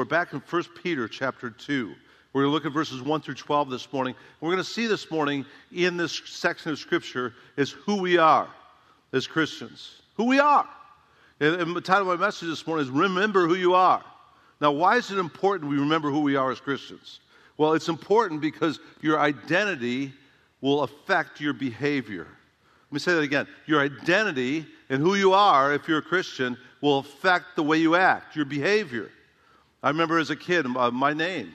We're back in 1 Peter chapter 2. We're going to look at verses 1 through 12 this morning. We're going to see this morning in this section of Scripture is who we are as Christians. Who we are. And the title of my message this morning is Remember Who You Are. Now, why is it important we remember who we are as Christians? Well, it's important because your identity will affect your behavior. Let me say that again. Your identity and who you are, if you're a Christian, will affect the way you act, your behavior. I remember as a kid, uh, my name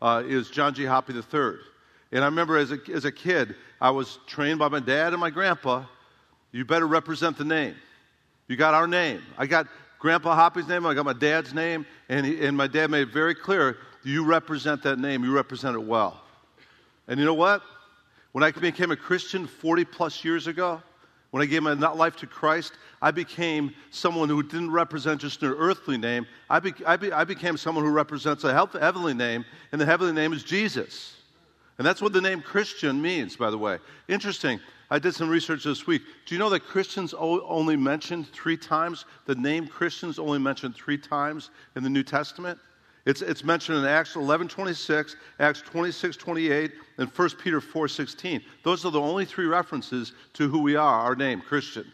uh, is John G. Hoppy III. And I remember as a, as a kid, I was trained by my dad and my grandpa you better represent the name. You got our name. I got Grandpa Hoppy's name, I got my dad's name, and, he, and my dad made it very clear you represent that name, you represent it well. And you know what? When I became a Christian 40 plus years ago, when I gave my life to Christ, I became someone who didn't represent just an earthly name. I, be, I, be, I became someone who represents a heavenly name, and the heavenly name is Jesus. And that's what the name Christian means, by the way. Interesting. I did some research this week. Do you know that Christians only mentioned three times? The name Christians only mentioned three times in the New Testament? It's, it's mentioned in Acts 11 26, Acts 26 28, and 1 Peter 4 16. Those are the only three references to who we are, our name, Christian.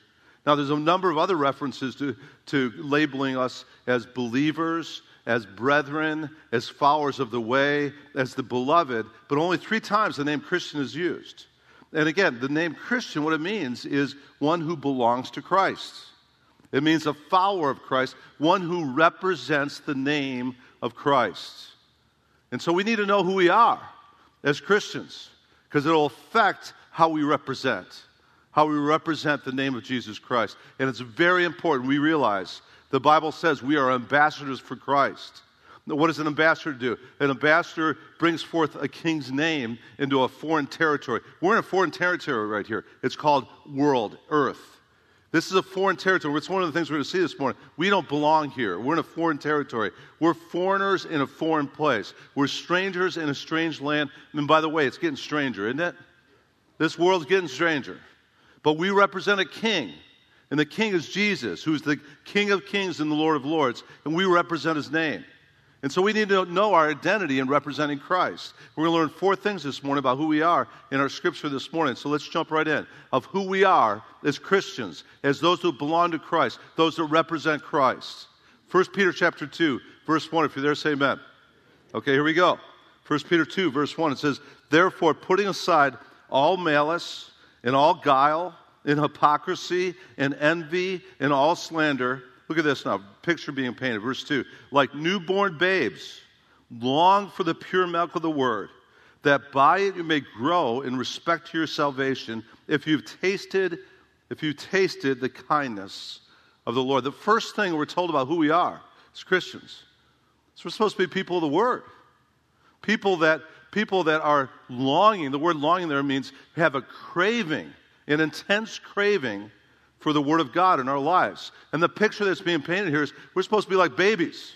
Now, there's a number of other references to, to labeling us as believers, as brethren, as followers of the way, as the beloved, but only three times the name Christian is used. And again, the name Christian, what it means is one who belongs to Christ. It means a follower of Christ, one who represents the name of Christ. And so we need to know who we are as Christians because it'll affect how we represent, how we represent the name of Jesus Christ. And it's very important we realize the Bible says we are ambassadors for Christ. What does an ambassador do? An ambassador brings forth a king's name into a foreign territory. We're in a foreign territory right here. It's called world, earth. This is a foreign territory. It's one of the things we're going to see this morning. We don't belong here. We're in a foreign territory. We're foreigners in a foreign place. We're strangers in a strange land. And by the way, it's getting stranger, isn't it? This world's getting stranger. But we represent a king. And the king is Jesus, who's the King of kings and the Lord of lords. And we represent his name. And so we need to know our identity in representing Christ. We're going to learn four things this morning about who we are in our scripture this morning. So let's jump right in. Of who we are as Christians, as those who belong to Christ, those that represent Christ. 1 Peter chapter 2, verse 1. If you're there, say amen. Okay, here we go. 1 Peter 2, verse 1. It says, Therefore, putting aside all malice and all guile and hypocrisy and envy and all slander, Look at this now. Picture being painted. Verse 2. Like newborn babes, long for the pure milk of the word, that by it you may grow in respect to your salvation, if you've tasted, if you've tasted the kindness of the Lord. The first thing we're told about who we are as Christians is we're supposed to be people of the word. People that people that are longing, the word longing there means have a craving, an intense craving for the Word of God in our lives. And the picture that's being painted here is we're supposed to be like babies.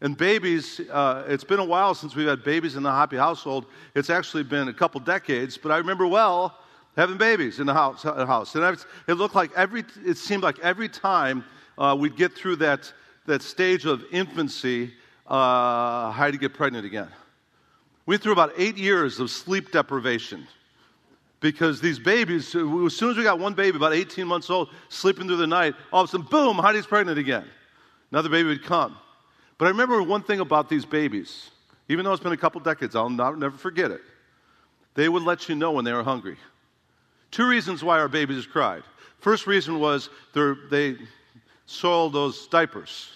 And babies, uh, it's been a while since we've had babies in the Hoppy household. It's actually been a couple decades, but I remember well having babies in the house. House. And it looked like every, it seemed like every time uh, we'd get through that, that stage of infancy, uh, I had to get pregnant again. We went through about eight years of sleep deprivation because these babies, uh, as soon as we got one baby, about 18 months old, sleeping through the night, all of a sudden, boom, Heidi's pregnant again. Another baby would come. But I remember one thing about these babies, even though it's been a couple decades, I'll not, never forget it. They would let you know when they were hungry. Two reasons why our babies cried. First reason was they soiled those diapers.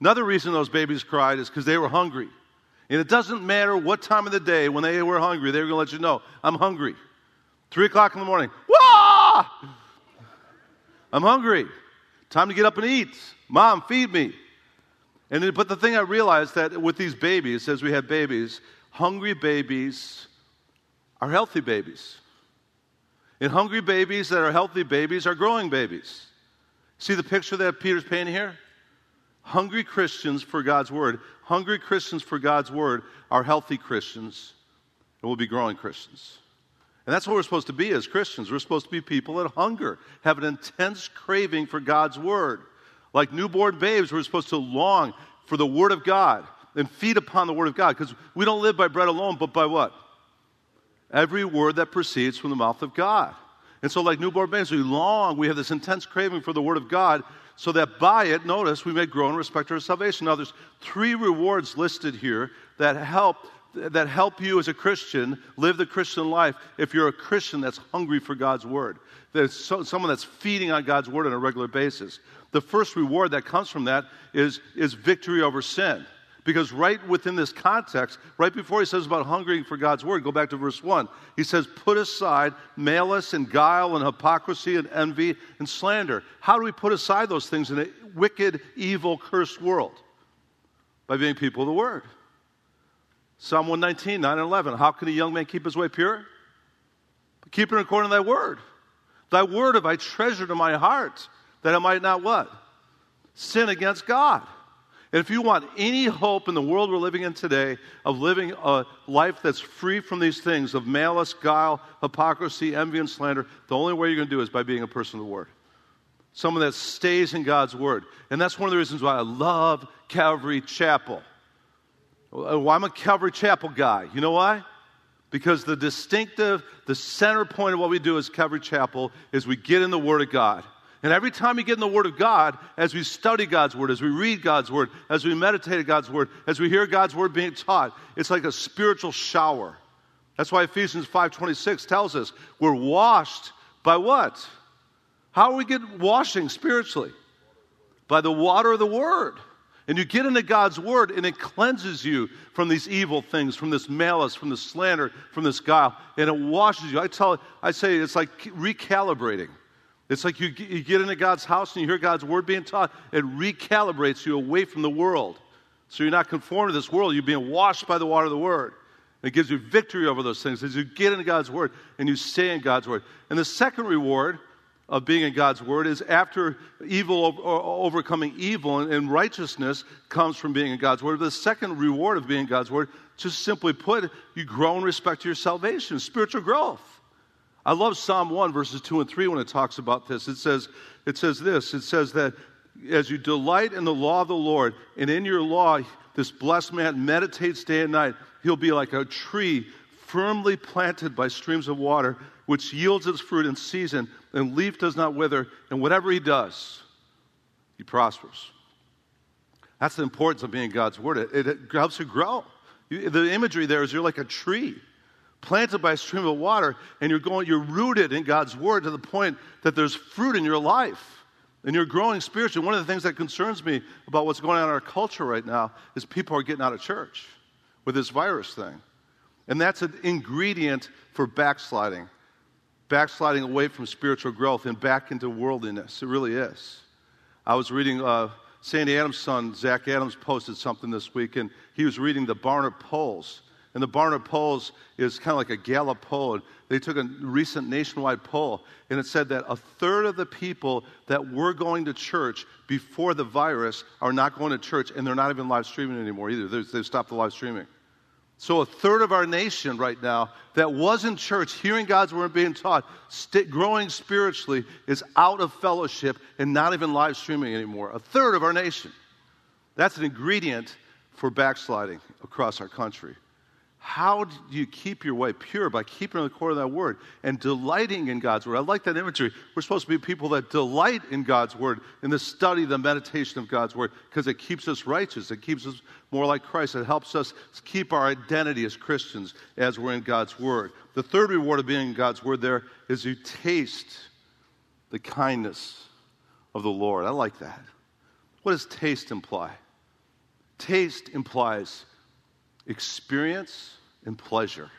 Another reason those babies cried is because they were hungry. And it doesn't matter what time of the day when they were hungry, they were going to let you know, I'm hungry. Three o'clock in the morning. Wah! I'm hungry. Time to get up and eat. Mom, feed me. And then, but the thing I realized that with these babies, as we had babies, hungry babies are healthy babies. And hungry babies that are healthy babies are growing babies. See the picture that Peter's painting here? Hungry Christians for God's word. Hungry Christians for God's word are healthy Christians and will be growing Christians. And that's what we're supposed to be as Christians. We're supposed to be people that hunger, have an intense craving for God's Word. Like newborn babes, we're supposed to long for the Word of God. and feed upon the Word of God. Because we don't live by bread alone, but by what? Every word that proceeds from the mouth of God. And so, like newborn babies, we long, we have this intense craving for the Word of God, so that by it, notice, we may grow in respect to our salvation. Now, there's three rewards listed here that help that help you as a Christian live the Christian life if you're a Christian that's hungry for God's Word. There's so, someone that's feeding on God's Word on a regular basis. The first reward that comes from that is, is victory over sin. Because right within this context, right before he says about hungering for God's word, go back to verse 1. He says, Put aside malice and guile and hypocrisy and envy and slander. How do we put aside those things in a wicked, evil, cursed world? By being people of the word. Psalm 119, 9 and 11. How can a young man keep his way pure? Keep it according to thy word. Thy word have I treasured in my heart, that I might not what? Sin against God. And if you want any hope in the world we're living in today of living a life that's free from these things of malice, guile, hypocrisy, envy, and slander, the only way you're going to do is by being a person of the Word. Someone that stays in God's Word. And that's one of the reasons why I love Calvary Chapel. Well, I'm a Calvary Chapel guy. You know why? Because the distinctive, the center point of what we do as Calvary Chapel is we get in the Word of God. And every time we get in the Word of God, as we study God's Word, as we read God's Word, as we meditate God's Word, as we hear God's Word being taught, it's like a spiritual shower. That's why Ephesians 5.26 tells us we're washed by what? How do we get washing spiritually? By the water of the Word. And you get into God's Word, and it cleanses you from these evil things, from this malice, from this slander, from this guile, and it washes you. I tell, I say it's like recalibrating. It's like you, you get into God's house and you hear God's word being taught, it recalibrates you away from the world. So you're not conformed to this world, you're being washed by the water of the word. It gives you victory over those things as you get into God's word and you stay in God's word. And the second reward of being in God's word is after evil overcoming evil and righteousness comes from being in God's word. The second reward of being in God's word, just simply put, you grow in respect to your salvation, spiritual growth. I love Psalm 1, verses 2 and 3 when it talks about this. It says, it says this it says that as you delight in the law of the Lord, and in your law, this blessed man meditates day and night, he'll be like a tree firmly planted by streams of water, which yields its fruit in season, and leaf does not wither, and whatever he does, he prospers. That's the importance of being God's word. It, it helps you grow. The imagery there is you're like a tree planted by a stream of water, and you're going, you're rooted in God's word to the point that there's fruit in your life. And you're growing spiritually. One of the things that concerns me about what's going on in our culture right now is people are getting out of church with this virus thing. And that's an ingredient for backsliding. Backsliding away from spiritual growth and back into worldliness. It really is. I was reading uh, Sandy Adams' son, Zach Adams, posted something this week, and he was reading the Barna polls. And the Barna polls is kind of like a Gallup poll. And they took a recent nationwide poll, and it said that a third of the people that were going to church before the virus are not going to church, and they're not even live streaming anymore either. They've stopped the live streaming. So, a third of our nation right now that was in church, hearing God's word being taught, st- growing spiritually, is out of fellowship and not even live streaming anymore. A third of our nation. That's an ingredient for backsliding across our country. How do you keep your way pure? By keeping the core of that word and delighting in God's word. I like that imagery. We're supposed to be people that delight in God's word, in the study, the meditation of God's word, because it keeps us righteous. It keeps us more like Christ. It helps us keep our identity as Christians as we're in God's word. The third reward of being in God's word there is you taste the kindness of the Lord. I like that. What does taste imply? Taste implies experience and pleasure.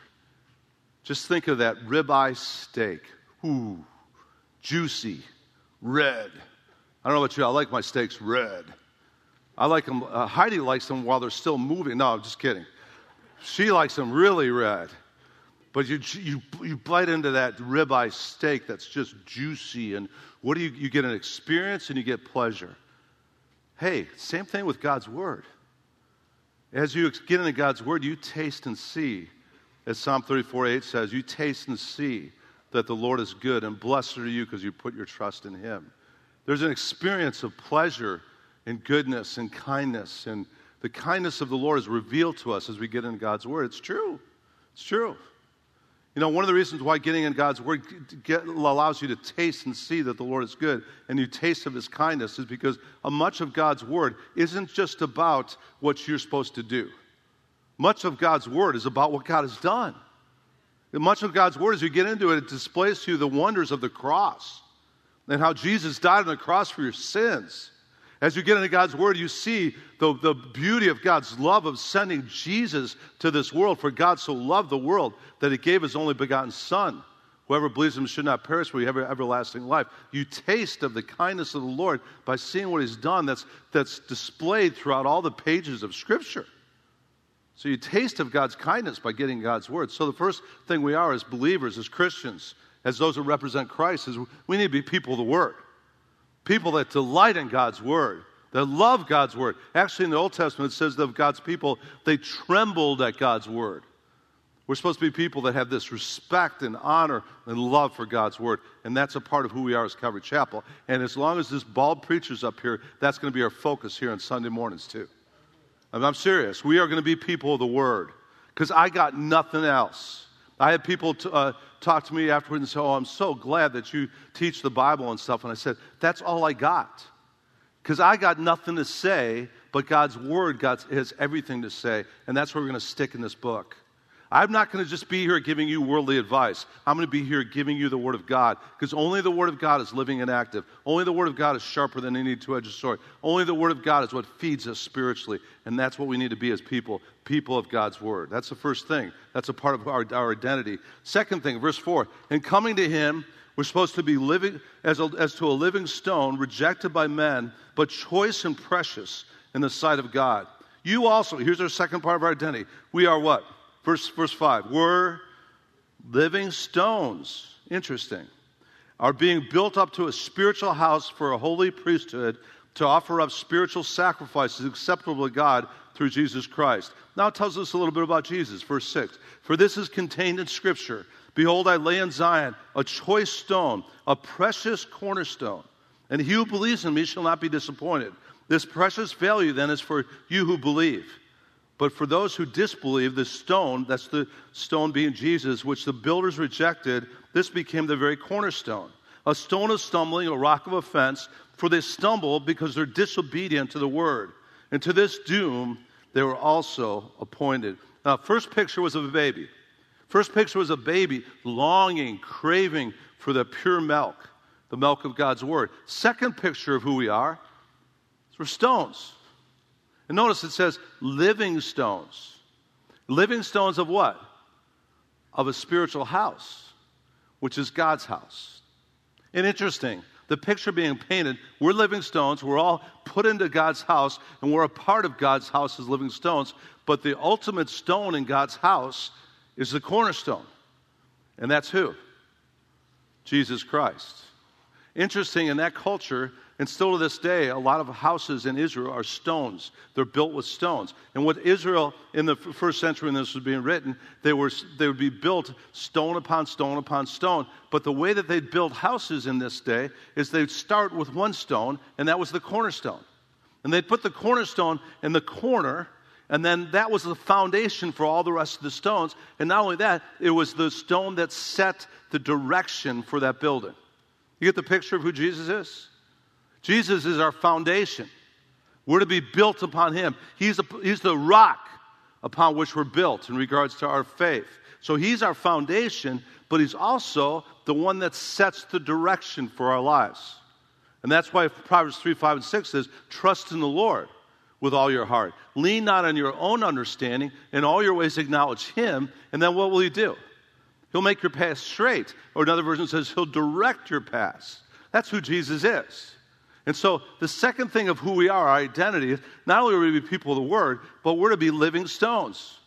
Just think of that ribeye steak. Ooh, juicy, red. I don't know about you, I like my steaks red. I like them, uh, Heidi likes them while they're still moving. No, I'm just kidding. She likes them really red. But you, you, you bite into that ribeye steak that's just juicy, and what do you, you get an experience and you get pleasure. Hey, same thing with God's Word. As you get into God's Word, you taste and see, as Psalm 34 8 says, you taste and see that the Lord is good, and blessed are you because you put your trust in Him. There's an experience of pleasure and goodness and kindness and The kindness of the Lord is revealed to us as we get into God's Word. It's true. It's true. You know, one of the reasons why getting in God's Word get, allows you to taste and see that the Lord is good and you taste of His kindness is because much of God's Word isn't just about what you're supposed to do. Much of God's Word is about what God has done. And much of God's Word, as you get into it, it displays to you the wonders of the cross and how Jesus died on the cross for your sins. As you get into God's Word, you see the, the beauty of God's love of sending Jesus to this world. For God so loved the world that He gave His only begotten Son. Whoever believes in Him should not perish, but have everlasting life. You taste of the kindness of the Lord by seeing what He's done that's, that's displayed throughout all the pages of Scripture. So you taste of God's kindness by getting God's Word. So the first thing we are as believers, as Christians, as those who represent Christ, is we need to be people of the Word people that delight in God's word, that love God's word. Actually, in the Old Testament, it says of God's people, they trembled at God's word. We're supposed to be people that have this respect and honor and love for God's word. And that's a part of who we are as Calvary Chapel. And as long as this bald preacher's up here, that's going to be our focus here on Sunday mornings, too. I'm serious. We are going to be people of the word because I got nothing else. I had people t- uh, talk to me afterwards and say, Oh, I'm so glad that you teach the Bible and stuff. And I said, That's all I got. Because I got nothing to say, but God's Word got, has everything to say. And that's where we're going to stick in this book. I'm not going to just be here giving you worldly advice. I'm going to be here giving you the Word of God because only the Word of God is living and active. Only the Word of God is sharper than any two edged sword. Only the Word of God is what feeds us spiritually. And that's what we need to be as people people of God's Word. That's the first thing. That's a part of our, our identity. Second thing, verse 4 In coming to Him, we're supposed to be living as, a, as to a living stone, rejected by men, but choice and precious in the sight of God. You also, here's our second part of our identity. We are what? Verse, verse 5 We're living stones. Interesting. Are being built up to a spiritual house for a holy priesthood to offer up spiritual sacrifices acceptable to God through Jesus Christ. Now it tells us a little bit about Jesus. Verse 6 For this is contained in Scripture. Behold, I lay in Zion a choice stone, a precious cornerstone, and he who believes in me shall not be disappointed. This precious value then is for you who believe. But for those who disbelieve, the stone, that's the stone being Jesus, which the builders rejected, this became the very cornerstone. A stone of stumbling, a rock of offense, for they stumble because they're disobedient to the word. And to this doom, they were also appointed. Now, first picture was of a baby. First picture was a baby longing, craving for the pure milk, the milk of God's word. Second picture of who we are we're stones. And notice it says living stones. Living stones of what? Of a spiritual house, which is God's house. And interesting, the picture being painted, we're living stones, we're all put into God's house, and we're a part of God's house as living stones. But the ultimate stone in God's house is the cornerstone. And that's who? Jesus Christ. Interesting, in that culture, and still to this day, a lot of houses in Israel are stones. They're built with stones. And what Israel, in the first century when this was being written, they, were, they would be built stone upon stone upon stone. But the way that they'd build houses in this day is they'd start with one stone, and that was the cornerstone. And they'd put the cornerstone in the corner, and then that was the foundation for all the rest of the stones. And not only that, it was the stone that set the direction for that building. You get the picture of who Jesus is? Jesus is our foundation. We're to be built upon him. He's, a, he's the rock upon which we're built in regards to our faith. So he's our foundation, but he's also the one that sets the direction for our lives. And that's why Proverbs 3, 5, and 6 says, Trust in the Lord with all your heart. Lean not on your own understanding. In all your ways, acknowledge him. And then what will he do? He'll make your path straight. Or another version says, He'll direct your paths. That's who Jesus is. And so, the second thing of who we are, our identity, is not only are we to be people of the Word, but we're to be living stones.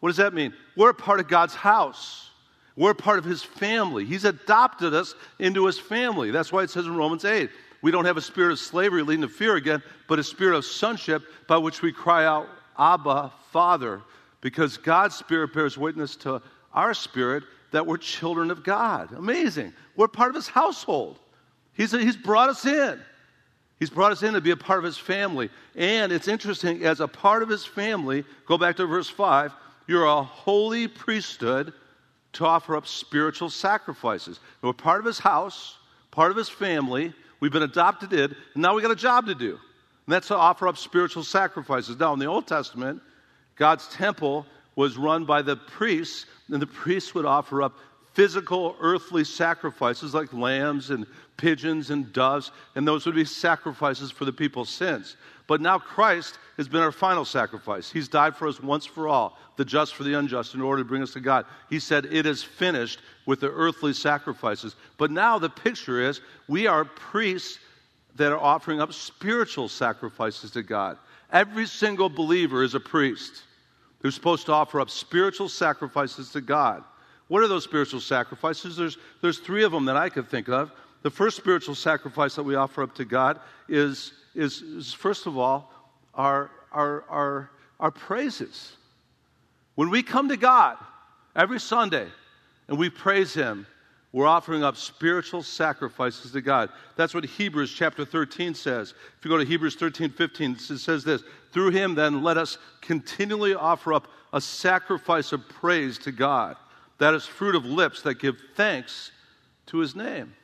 What does that mean? We're a part of God's house. We're a part of His family. He's adopted us into His family. That's why it says in Romans 8, we don't have a spirit of slavery leading to fear again, but a spirit of sonship by which we cry out, Abba, Father, because God's Spirit bears witness to our spirit that we're children of God. Amazing. We're part of His household. He's, he's brought us in. He's brought us in to be a part of his family. And it's interesting, as a part of his family, go back to verse 5, you're a holy priesthood to offer up spiritual sacrifices. We're part of his house, part of his family. We've been adopted in, and now we got a job to do. And that's to offer up spiritual sacrifices. Now, in the Old Testament, God's temple was run by the priests, and the priests would offer up physical earthly sacrifices like lambs and pigeons and doves, and those would be sacrifices for the people's sins. But now Christ has been our final sacrifice. He's died for us once for all, the just for the unjust, in order to bring us to God. He said, It is finished with the earthly sacrifices. But now the picture is we are priests that are offering up spiritual sacrifices to God. Every single believer is a priest who's supposed to offer up spiritual sacrifices to God. What are those spiritual sacrifices? There's, there's three of them that I could think of. The first spiritual sacrifice that we offer up to God is, is, is first of all, our, our, our, our praises. When we come to God every Sunday and we praise Him, we're offering up spiritual sacrifices to God. That's what Hebrews chapter 13 says. If you go to Hebrews 13, 15, it says this Through him, then, let us continually offer up a sacrifice of praise to God. That is fruit of lips that give thanks to his name.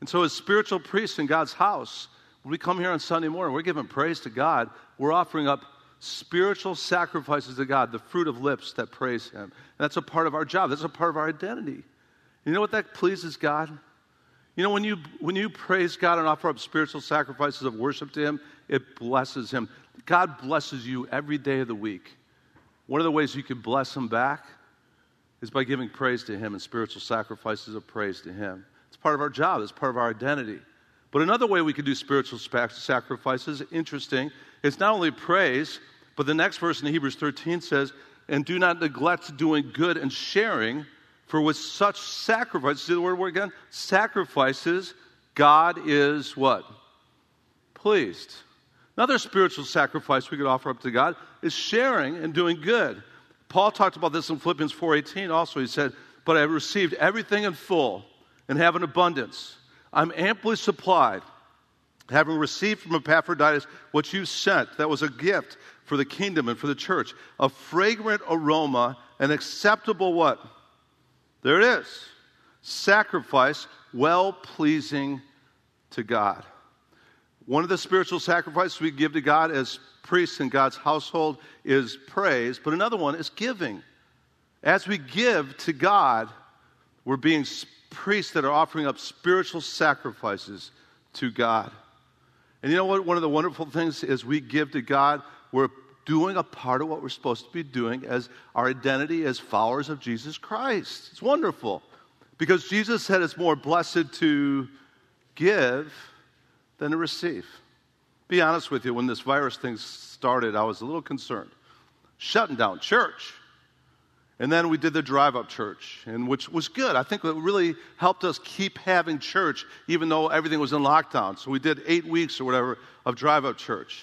And so, as spiritual priests in God's house, when we come here on Sunday morning, we're giving praise to God. We're offering up spiritual sacrifices to God, the fruit of lips that praise him. And that's a part of our job, that's a part of our identity. You know what that pleases God? You know, when you, when you praise God and offer up spiritual sacrifices of worship to Him, it blesses Him. God blesses you every day of the week. One of the ways you can bless Him back is by giving praise to Him and spiritual sacrifices of praise to Him. It's part of our job, it's part of our identity. But another way we can do spiritual sacrifices, interesting, it's not only praise, but the next verse in Hebrews 13 says, and do not neglect doing good and sharing, for with such sacrifices, see the word again? Sacrifices, God is what? Pleased. Another spiritual sacrifice we could offer up to God is sharing and doing good. Paul talked about this in Philippians 4:18 also. He said, "But I have received everything in full and have an abundance. I'm amply supplied, having received from Epaphroditus what you sent. That was a gift for the kingdom and for the church, a fragrant aroma, an acceptable what? There it is. Sacrifice well pleasing to God. One of the spiritual sacrifices we give to God as priests in God's household is praise, but another one is giving. As we give to God, we're being priests that are offering up spiritual sacrifices to God. And you know what? One of the wonderful things is we give to God, we're doing a part of what we're supposed to be doing as our identity as followers of Jesus Christ. It's wonderful. Because Jesus said it's more blessed to give than to receive. Be honest with you, when this virus thing started, I was a little concerned. Shutting down church. And then we did the drive up church, and which was good. I think it really helped us keep having church, even though everything was in lockdown. So we did eight weeks or whatever of drive up church.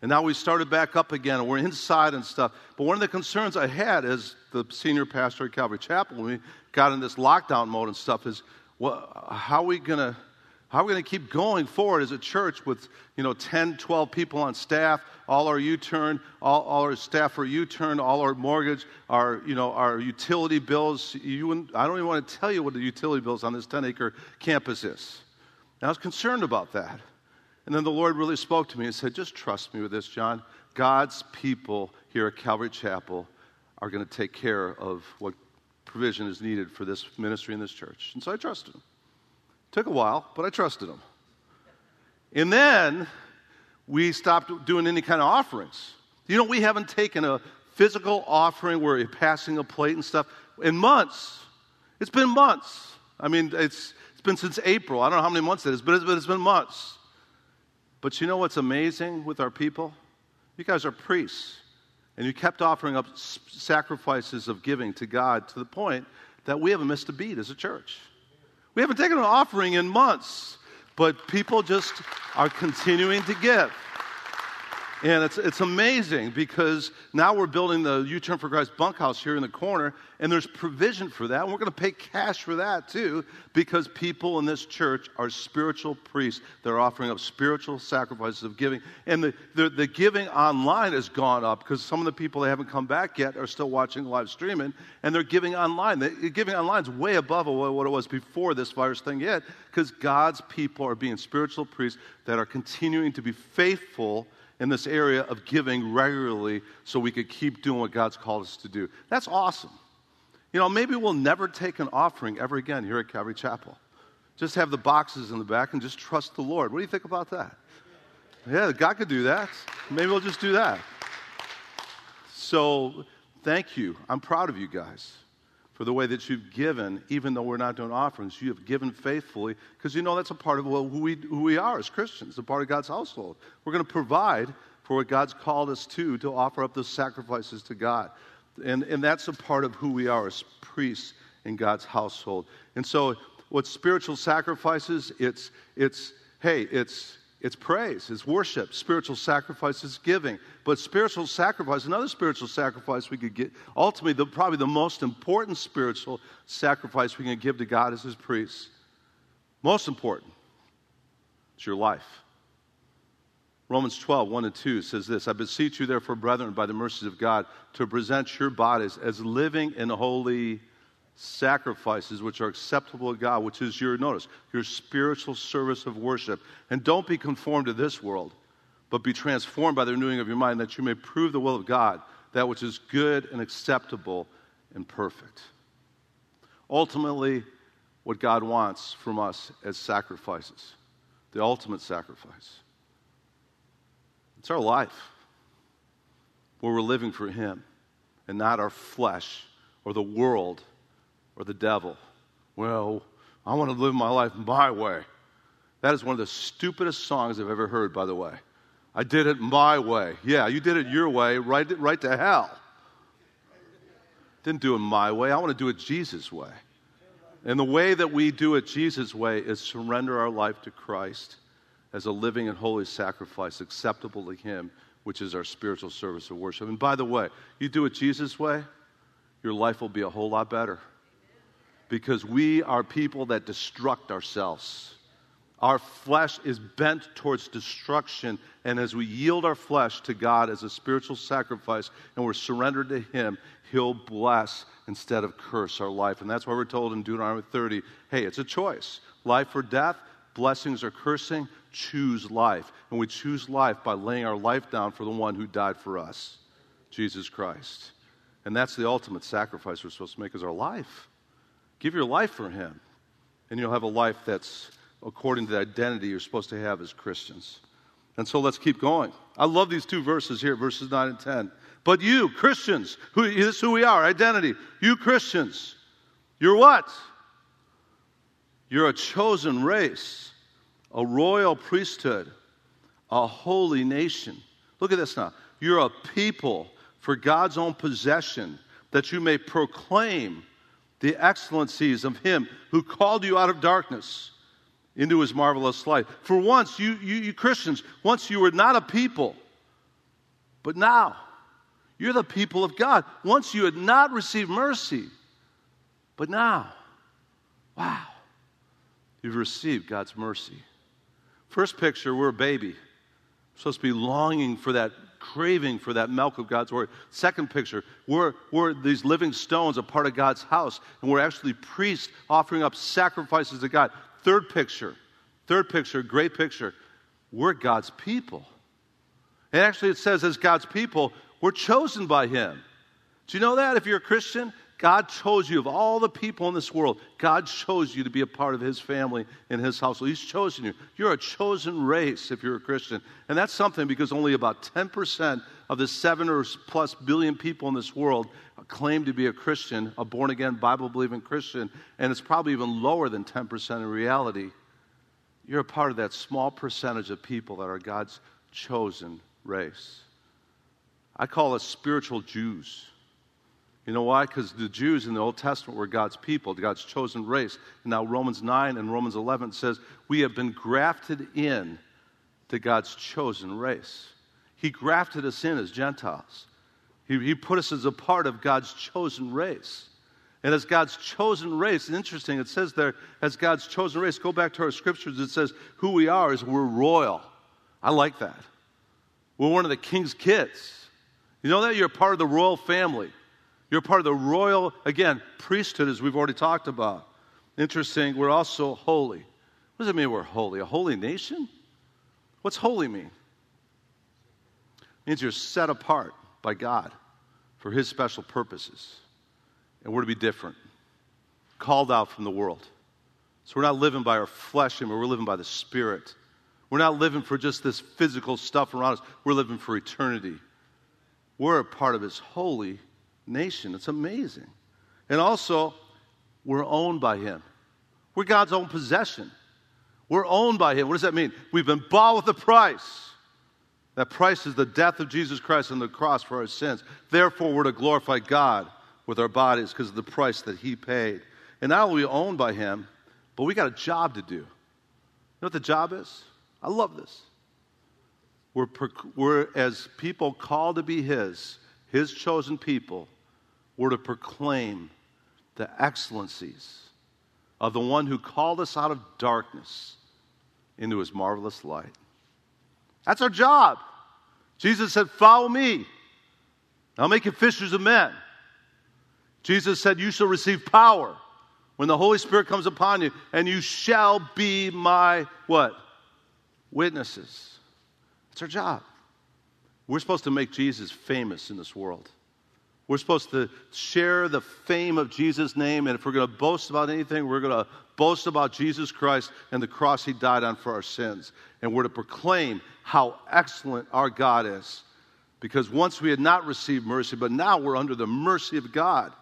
And now we started back up again, and we're inside and stuff. But one of the concerns I had as the senior pastor at Calvary Chapel, when we got in this lockdown mode and stuff, is well, how are we going to how are we going to keep going forward as a church with, you know, 10, 12 people on staff, all our U-turn, all, all our staff are U-turn, all our mortgage, our, you know, our utility bills. You, I don't even want to tell you what the utility bills on this 10-acre campus is. And I was concerned about that. And then the Lord really spoke to me and said, just trust me with this, John. God's people here at Calvary Chapel are going to take care of what provision is needed for this ministry in this church. And so I trusted him. Took a while, but I trusted him. And then we stopped doing any kind of offerings. You know, we haven't taken a physical offering where you're passing a plate and stuff in months. It's been months. I mean, it's, it's been since April. I don't know how many months it is, but it's, but it's been months. But you know what's amazing with our people? You guys are priests. And you kept offering up sacrifices of giving to God to the point that we haven't missed a beat as a church. We haven't taken an offering in months, but people just are continuing to give. And it's, it's amazing because now we're building the U Turn for Christ bunkhouse here in the corner, and there's provision for that. And we're going to pay cash for that too because people in this church are spiritual priests. They're offering up spiritual sacrifices of giving. And the, the, the giving online has gone up because some of the people that haven't come back yet are still watching live streaming, and they're giving online. The giving online is way above what it was before this virus thing hit because God's people are being spiritual priests that are continuing to be faithful in this area of giving regularly so we could keep doing what God's called us to do. That's awesome. You know, maybe we'll never take an offering ever again here at Calvary Chapel. Just have the boxes in the back and just trust the Lord. What do you think about that? Yeah, God could do that. Maybe we'll just do that. So, thank you. I'm proud of you guys for the way that you've given, even though we're not doing offerings. You have given faithfully because you know that's a part of well, who, we, who we are as Christians, a part of God's household. We're going to provide for what God's called us to, to offer up those sacrifices to God. And, and that's a part of who we are as priests in God's household. And so, what spiritual sacrifices, it's, it's hey, it's it's praise, it's worship. Spiritual sacrifice is giving. But spiritual sacrifice, another spiritual sacrifice we could get, ultimately, the, probably the most important spiritual sacrifice we can give to God as His priests. Most important, it's your life. Romans 12, 1 and 2 says this I beseech you, therefore, brethren, by the mercies of God, to present your bodies as living and holy sacrifices which are acceptable to God, which is your, notice, your spiritual service of worship. And don't be conformed to this world, but be transformed by the renewing of your mind that you may prove the will of God, that which is good and acceptable and perfect. Ultimately, what God wants from us as sacrifices, the ultimate sacrifice. It's our life where we're living for Him and not our flesh or the world or the devil. Well, I want to live my life my way. That is one of the stupidest songs I've ever heard, by the way. I did it my way. Yeah, you did it your way, right, right to hell. Didn't do it my way. I want to do it Jesus' way. And the way that we do it Jesus' way is surrender our life to Christ as a living and holy sacrifice acceptable to Him, which is our spiritual service of worship. And by the way, you do it Jesus' way, your life will be a whole lot better because we are people that destruct ourselves. Our flesh is bent towards destruction, and as we yield our flesh to God as a spiritual sacrifice and we're surrendered to Him, He'll bless instead of curse our life. And that's why we're told in Deuteronomy 30 hey, it's a choice life or death, blessings or cursing, choose life. And we choose life by laying our life down for the one who died for us, Jesus Christ. And that's the ultimate sacrifice we're supposed to make is our life. Give your life for Him, and you'll have a life that's according to the identity you're supposed to have as Christians. And so let's keep going. I love these two verses here, verses 9 and 10. But you, Christians, who, this is who we are, identity. You, Christians, you're what? You're a chosen race, a royal priesthood, a holy nation. Look at this now. You're a people for God's own possession, that you may proclaim the excellencies of Him who called you out of darkness into His marvelous light. For once, you, you, you Christians, once you were not a people, but now you're the people of God. Once you had not received mercy, but now, wow, you've received God's mercy. First picture, we're a baby. Supposed to be longing for that craving for that milk of God's word. Second picture, we're, we're these living stones, a part of God's house, and we're actually priests offering up sacrifices to God. Third picture, third picture, great picture, we're God's people. And actually, it says, as God's people, we're chosen by Him. Do you know that if you're a Christian? God chose you of all the people in this world. God chose you to be a part of His family and His household. He's chosen you. You're a chosen race if you're a Christian. And that's something because only about 10% of the seven or plus billion people in this world claim to be a Christian, a born again, Bible believing Christian. And it's probably even lower than 10% in reality. You're a part of that small percentage of people that are God's chosen race. I call us spiritual Jews. You know why? Because the Jews in the Old Testament were God's people, God's chosen race. And now Romans 9 and Romans 11 says, We have been grafted in to God's chosen race. He grafted us in as Gentiles. He, he put us as a part of God's chosen race. And as God's chosen race, interesting, it says there, as God's chosen race, go back to our scriptures, it says who we are is we're royal. I like that. We're one of the king's kids. You know that? You're part of the royal family. You're part of the royal, again, priesthood, as we've already talked about. Interesting, we're also holy. What does it mean we're holy? A holy nation? What's holy mean? It means you're set apart by God for His special purposes. And we're to be different, called out from the world. So we're not living by our flesh anymore, we're living by the Spirit. We're not living for just this physical stuff around us, we're living for eternity. We're a part of His holy nation. It's amazing. And also, we're owned by Him. We're God's own possession. We're owned by Him. What does that mean? We've been bought with a price. That price is the death of Jesus Christ on the cross for our sins. Therefore, we're to glorify God with our bodies because of the price that He paid. And not only are we owned by Him, but we got a job to do. You know what the job is? I love this. We're, we're as people called to be His, His chosen people, we're to proclaim the excellencies of the one who called us out of darkness into his marvelous light. That's our job. Jesus said, Follow me. I'll make you fishers of men. Jesus said, You shall receive power when the Holy Spirit comes upon you, and you shall be my what? Witnesses. That's our job. We're supposed to make Jesus famous in this world. We're supposed to share the fame of Jesus' name, and if we're going to boast about anything, we're going to boast about Jesus Christ and the cross he died on for our sins. And we're to proclaim how excellent our God is. Because once we had not received mercy, but now we're under the mercy of God.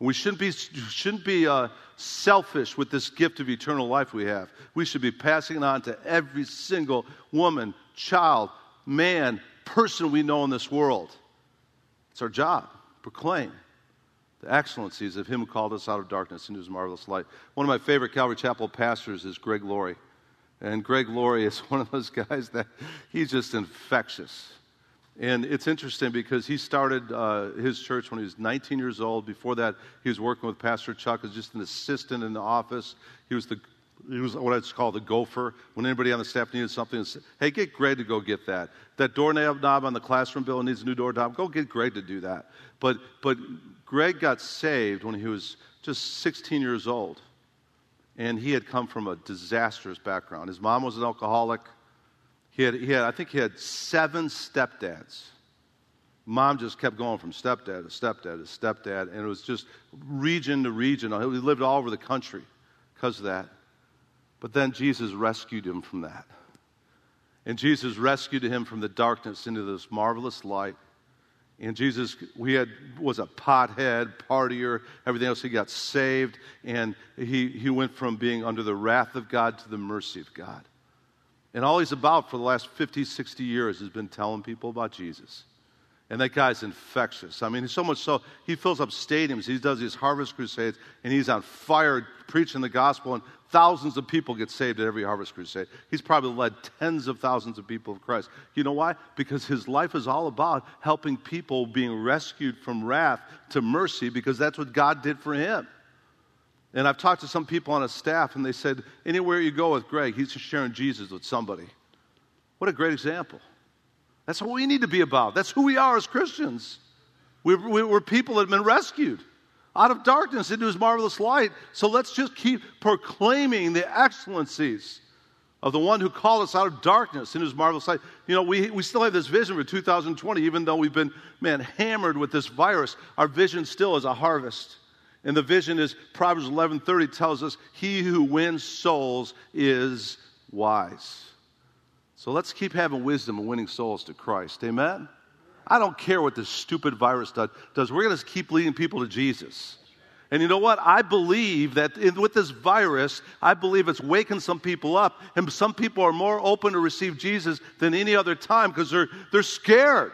We shouldn't be, shouldn't be uh, selfish with this gift of eternal life we have. We should be passing it on to every single woman, child, man, person we know in this world. It's our job proclaim the excellencies of Him who called us out of darkness into His marvelous light. One of my favorite Calvary Chapel pastors is Greg Laurie. And Greg Laurie is one of those guys that he's just infectious. And it's interesting because he started uh, his church when he was 19 years old. Before that, he was working with Pastor Chuck as just an assistant in the office. He was the he was what I'd call the gopher. When anybody on the staff needed something, say, hey, get Greg to go get that. That doorknob knob on the classroom building needs a new doorknob. Go get Greg to do that. But, but Greg got saved when he was just 16 years old. And he had come from a disastrous background. His mom was an alcoholic. He had, he had I think he had seven stepdads. Mom just kept going from stepdad to stepdad to stepdad, and it was just region to region. He lived all over the country because of that. But then Jesus rescued him from that. And Jesus rescued him from the darkness into this marvelous light. And Jesus, we had was a pothead, partier, everything else. He got saved, and he, he went from being under the wrath of God to the mercy of God. And all he's about for the last 50, 60 years has been telling people about Jesus. And that guy's infectious. I mean, so much so, he fills up stadiums. He does these harvest crusades, and he's on fire preaching the gospel, and thousands of people get saved at every harvest crusade. He's probably led tens of thousands of people of Christ. You know why? Because his life is all about helping people being rescued from wrath to mercy, because that's what God did for him. And I've talked to some people on his staff, and they said, anywhere you go with Greg, he's just sharing Jesus with somebody. What a great example. That's what we need to be about. That's who we are as Christians. We're, we're people that have been rescued out of darkness into his marvelous light. So let's just keep proclaiming the excellencies of the one who called us out of darkness into his marvelous light. You know, we, we still have this vision for 2020, even though we've been, man, hammered with this virus. Our vision still is a harvest. And the vision is Proverbs 11:30 tells us, "He who wins souls is wise." So let's keep having wisdom and winning souls to Christ. Amen? I don't care what this stupid virus does. We're going to keep leading people to Jesus. And you know what? I believe that in, with this virus, I believe it's waking some people up. And some people are more open to receive Jesus than any other time because they're, they're scared.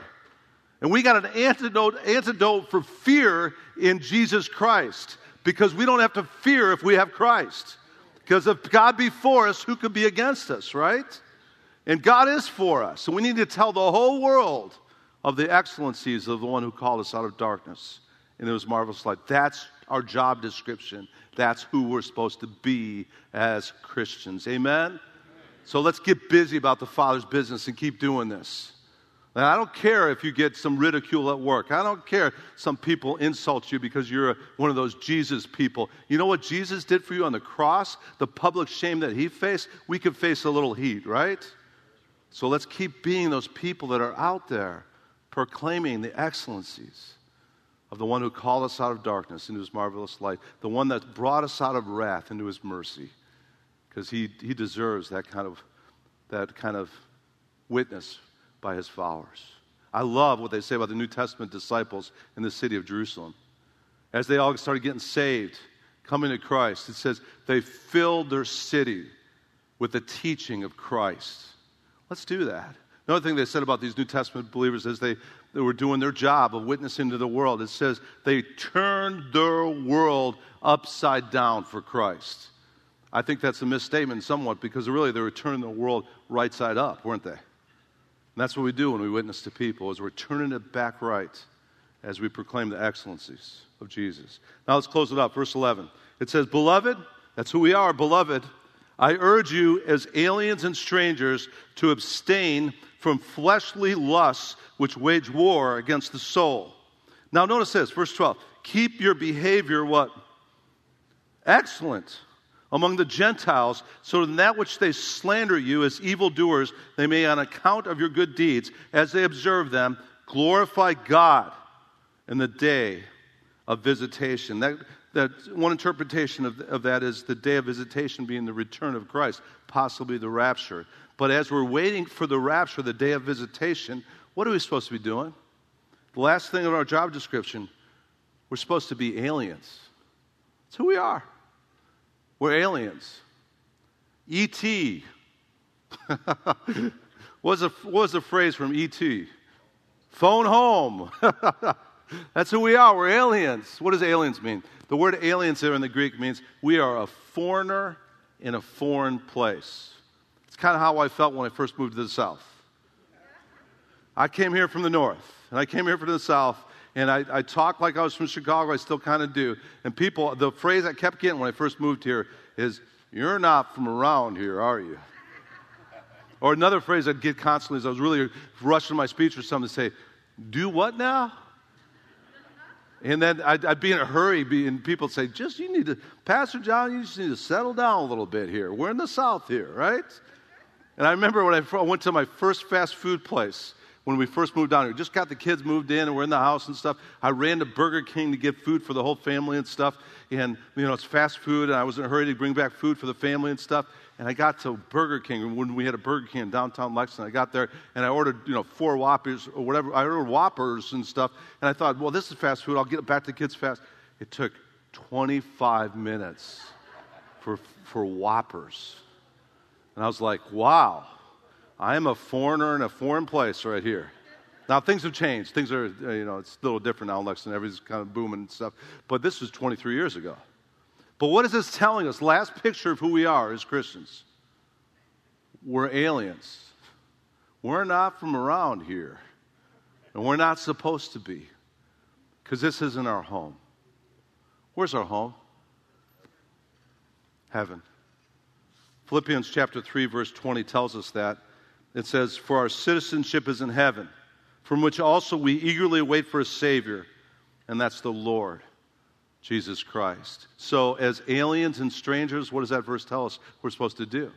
And we got an antidote, antidote for fear in Jesus Christ because we don't have to fear if we have Christ. Because if God be for us, who could be against us, right? And God is for us. And we need to tell the whole world of the excellencies of the one who called us out of darkness into his marvelous light. That's our job description. That's who we're supposed to be as Christians. Amen? So let's get busy about the Father's business and keep doing this. And I don't care if you get some ridicule at work. I don't care if some people insult you because you're one of those Jesus people. You know what Jesus did for you on the cross? The public shame that he faced, we could face a little heat, right? So let's keep being those people that are out there proclaiming the excellencies of the one who called us out of darkness into his marvelous light, the one that brought us out of wrath into his mercy, because he, he deserves that kind of, that kind of witness by his followers. I love what they say about the New Testament disciples in the city of Jerusalem. As they all started getting saved, coming to Christ, it says they filled their city with the teaching of Christ. Let's do that. Another thing they said about these New Testament believers is they, they were doing their job of witnessing to the world. It says they turned their world upside down for Christ. I think that's a misstatement somewhat because really they were turning the world right side up, weren't they? And that's what we do when we witness to people, is we're turning it back right as we proclaim the excellencies of Jesus. Now let's close it up. Verse 11. It says, Beloved, that's who we are, beloved. I urge you as aliens and strangers to abstain from fleshly lusts which wage war against the soul. Now notice this, verse 12. Keep your behavior what? Excellent among the Gentiles, so that that which they slander you as evildoers, they may, on account of your good deeds, as they observe them, glorify God in the day of visitation. That, that one interpretation of, of that is the day of visitation being the return of Christ, possibly the rapture. But as we're waiting for the rapture, the day of visitation, what are we supposed to be doing? The last thing in our job description, we're supposed to be aliens. That's who we are. We're aliens. E.T. what, was a, what was the phrase from E.T.? Phone home. That's who we are. We're aliens. What does aliens mean? The word aliens there in the Greek means we are a foreigner in a foreign place. It's kind of how I felt when I first moved to the South. I came here from the North, and I came here from the South, and I, I talked like I was from Chicago. I still kind of do. And people, the phrase I kept getting when I first moved here is, You're not from around here, are you? or another phrase I'd get constantly is I was really rushing my speech or something to say, Do what now? And then I'd, I'd, be in a hurry, and people say, just you need to, Pastor John, you just need to settle down a little bit here. We're in the South here, right? And I remember when I went to my first fast food place, when we first moved down here. Just got the kids moved in and we're in the house and stuff. I ran to Burger King to get food for the whole family and stuff. And, you know, it's fast food and I was in a hurry to bring back food for the family and stuff. And I got to Burger King when we had a Burger King in downtown Lexington. I got there and I ordered, you know, four Whoppers or whatever. I ordered Whoppers and stuff. And I thought, well, this is fast food. I'll get it back to kids fast. It took 25 minutes for, for Whoppers. And I was like, wow. I am a foreigner in a foreign place right here. Now, things have changed. Things are, you know, it's a little different now in Lexington. Everything's kind of booming and stuff. But this was 23 years ago. But what is this telling us? Last picture of who we are as Christians. We're aliens. We're not from around here. And we're not supposed to be. Because this isn't our home. Where's our home? Heaven. Philippians chapter 3, verse 20 tells us that. It says, For our citizenship is in heaven, from which also we eagerly wait for a Savior, and that's the Lord, Jesus Christ. So, as aliens and strangers, what does that verse tell us we're supposed to do?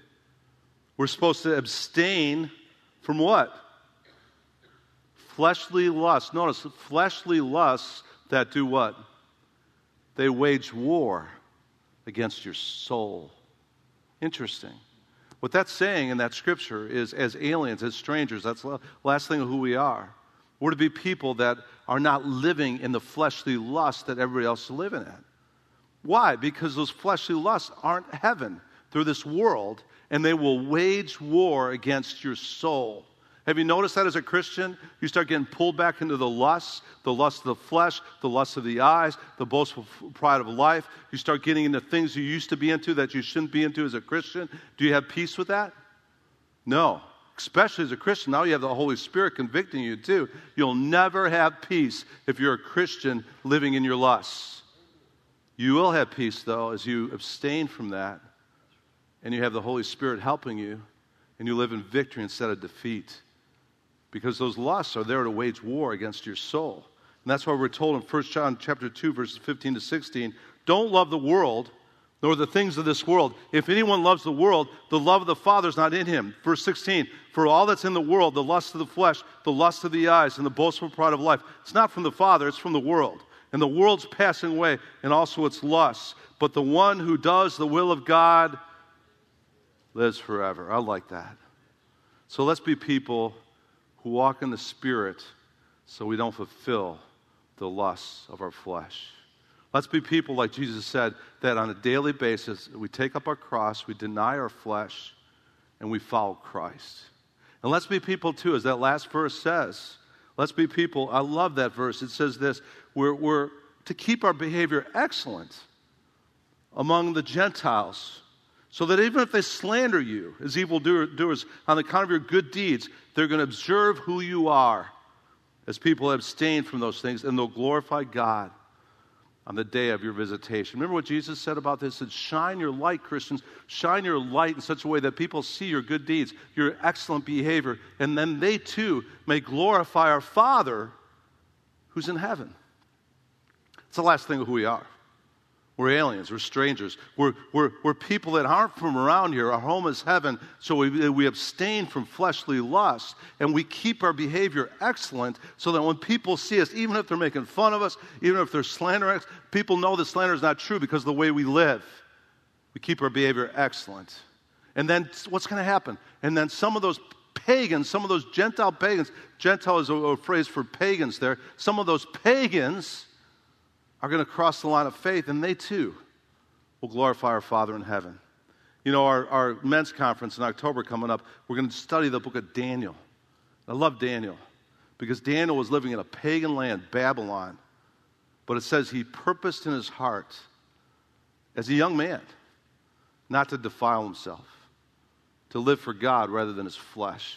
We're supposed to abstain from what? Fleshly lusts. Notice, fleshly lusts that do what? They wage war against your soul. Interesting. What that's saying in that scripture is as aliens, as strangers, that's the last thing of who we are. We're to be people that are not living in the fleshly lust that everybody else is living in. Why? Because those fleshly lusts aren't heaven. They're this world, and they will wage war against your soul. Have you noticed that as a Christian? You start getting pulled back into the lusts, the lust of the flesh, the lust of the eyes, the boastful pride of life. You start getting into things you used to be into that you shouldn't be into as a Christian. Do you have peace with that? No. Especially as a Christian, now you have the Holy Spirit convicting you too. You'll never have peace if you're a Christian living in your lusts. You will have peace, though, as you abstain from that and you have the Holy Spirit helping you and you live in victory instead of defeat. Because those lusts are there to wage war against your soul. And that's why we're told in 1 John chapter 2, verses 15 to 16, don't love the world nor the things of this world. If anyone loves the world, the love of the Father is not in him. Verse 16, for all that's in the world, the lust of the flesh, the lust of the eyes, and the boastful pride of life, it's not from the Father, it's from the world. And the world's passing away, and also its lusts. But the one who does the will of God lives forever. I like that. So let's be people who walk in the Spirit so we don't fulfill the lusts of our flesh. Let's be people, like Jesus said, that on a daily basis we take up our cross, we deny our flesh, and we follow Christ. And let's be people, too, as that last verse says. Let's be people. I love that verse. It says this we're, we're to keep our behavior excellent among the Gentiles, so that even if they slander you as evildoers on account of your good deeds, they're going to observe who you are as people abstain from those things, and they'll glorify God on the day of your visitation. Remember what Jesus said about this? He said, Shine your light, Christians. Shine your light in such a way that people see your good deeds, your excellent behavior, and then they too may glorify our Father who's in heaven. It's the last thing of who we are. We're aliens. We're strangers. We're, we're, we're people that aren't from around here. Our home is heaven. So we, we abstain from fleshly lust and we keep our behavior excellent so that when people see us, even if they're making fun of us, even if they're slandering us, people know the slander is not true because of the way we live. We keep our behavior excellent. And then what's going to happen? And then some of those pagans, some of those Gentile pagans, Gentile is a, a phrase for pagans there, some of those pagans are going to cross the line of faith, and they too will glorify our Father in heaven. You know, our, our men's conference in October coming up, we're going to study the book of Daniel. I love Daniel because Daniel was living in a pagan land, Babylon. But it says he purposed in his heart, as a young man, not to defile himself, to live for God rather than his flesh.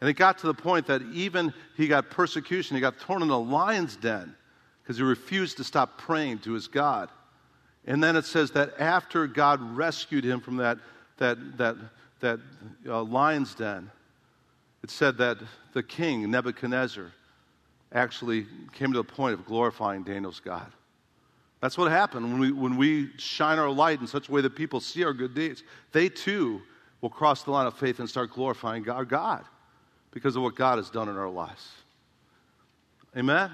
And it got to the point that even he got persecution, he got thrown in a lion's den because he refused to stop praying to his God. And then it says that after God rescued him from that, that, that, that uh, lion's den, it said that the king, Nebuchadnezzar, actually came to the point of glorifying Daniel's God. That's what happened when we, when we shine our light in such a way that people see our good deeds. They too will cross the line of faith and start glorifying our God because of what God has done in our lives. Amen?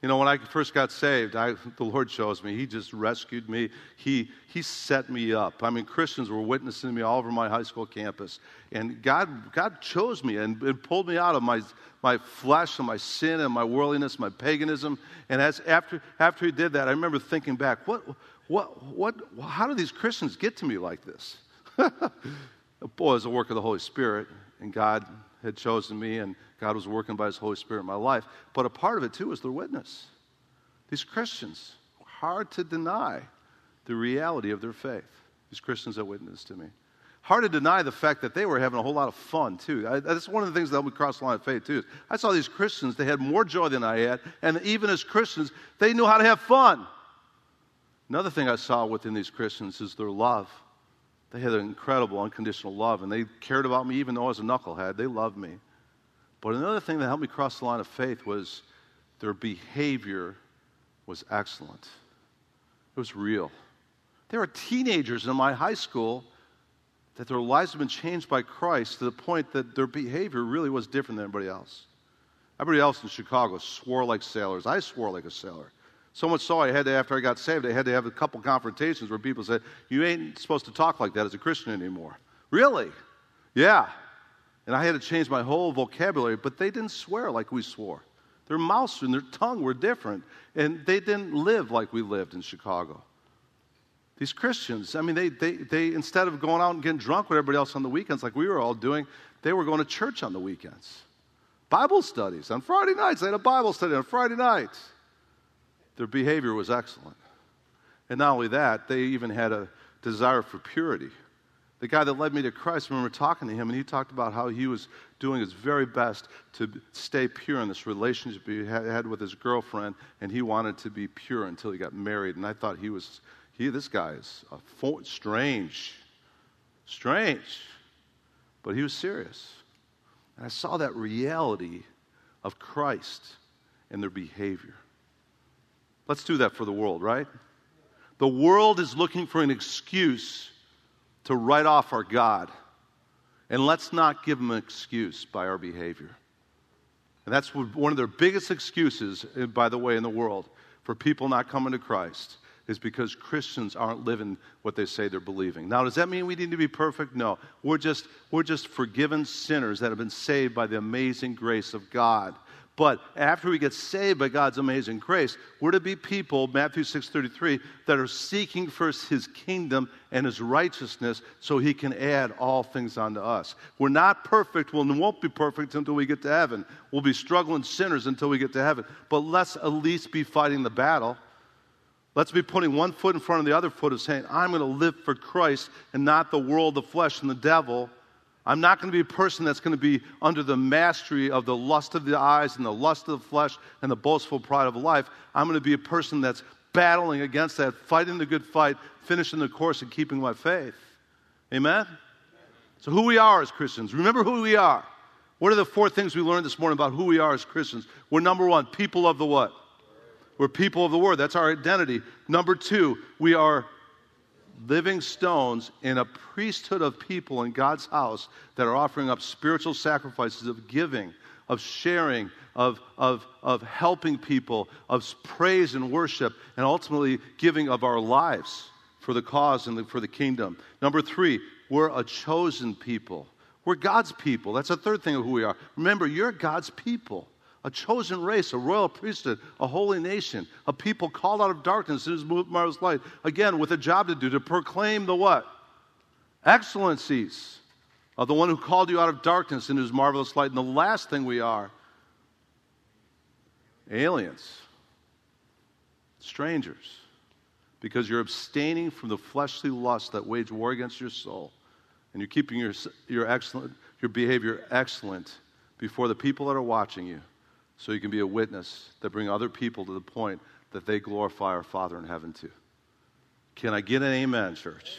You know, when I first got saved, I, the Lord shows me, He just rescued me. He, he set me up. I mean, Christians were witnessing me all over my high school campus. And God, God chose me and, and pulled me out of my, my flesh and my sin and my worldliness, my paganism. And as, after, after He did that, I remember thinking back, what, what, what, how do these Christians get to me like this? Boy, it's a work of the Holy Spirit, and God had chosen me, and God was working by His Holy Spirit in my life. But a part of it, too, is their witness. These Christians, hard to deny the reality of their faith. These Christians that witnessed to me. Hard to deny the fact that they were having a whole lot of fun, too. I, that's one of the things that helped me cross the line of faith, too. I saw these Christians, they had more joy than I had, and even as Christians, they knew how to have fun. Another thing I saw within these Christians is their love. They had an incredible unconditional love, and they cared about me even though I was a knucklehead. They loved me. But another thing that helped me cross the line of faith was their behavior was excellent. It was real. There were teenagers in my high school that their lives had been changed by Christ to the point that their behavior really was different than everybody else. Everybody else in Chicago swore like sailors. I swore like a sailor. So much so I had to, after I got saved, I had to have a couple confrontations where people said, You ain't supposed to talk like that as a Christian anymore. Really? Yeah. And I had to change my whole vocabulary, but they didn't swear like we swore. Their mouths and their tongue were different, and they didn't live like we lived in Chicago. These Christians, I mean, they, they, they instead of going out and getting drunk with everybody else on the weekends like we were all doing, they were going to church on the weekends. Bible studies on Friday nights. They had a Bible study on Friday nights. Their behavior was excellent. And not only that, they even had a desire for purity. The guy that led me to Christ, I remember talking to him, and he talked about how he was doing his very best to stay pure in this relationship he had with his girlfriend, and he wanted to be pure until he got married. And I thought he was, he, this guy is a fo- strange, strange. But he was serious. And I saw that reality of Christ in their behavior. Let's do that for the world, right? The world is looking for an excuse to write off our God. And let's not give them an excuse by our behavior. And that's one of their biggest excuses, uh, by the way, in the world for people not coming to Christ is because Christians aren't living what they say they're believing. Now, does that mean we need to be perfect? No. We're just, we're just forgiven sinners that have been saved by the amazing grace of God. But after we get saved by God's amazing grace, we're to be people, Matthew 6:33, that are seeking first his kingdom and his righteousness so he can add all things unto us. We're not perfect, we won't be perfect until we get to heaven. We'll be struggling sinners until we get to heaven. But let's at least be fighting the battle. Let's be putting one foot in front of the other foot of saying, I'm going to live for Christ and not the world, the flesh, and the devil. I'm not going to be a person that's going to be under the mastery of the lust of the eyes and the lust of the flesh and the boastful pride of life. I'm going to be a person that's battling against that, fighting the good fight, finishing the course, and keeping my faith. Amen? So, who we are as Christians. Remember who we are. What are the four things we learned this morning about who we are as Christians? We're number one, people of the what? We're people of the word. That's our identity. Number two, we are living stones in a priesthood of people in God's house that are offering up spiritual sacrifices of giving, of sharing, of, of, of helping people, of praise and worship, and ultimately giving of our lives for the cause and the, for the kingdom. Number three, we're a chosen people. We're God's people. That's a third thing of who we are. Remember, you're God's people a chosen race, a royal priesthood, a holy nation, a people called out of darkness into his marvelous light. Again, with a job to do to proclaim the what? Excellencies of the one who called you out of darkness into his marvelous light. And the last thing we are aliens, strangers, because you're abstaining from the fleshly lust that wage war against your soul, and you're keeping your, your, excellent, your behavior excellent before the people that are watching you so you can be a witness that bring other people to the point that they glorify our Father in heaven too. Can I get an amen, church?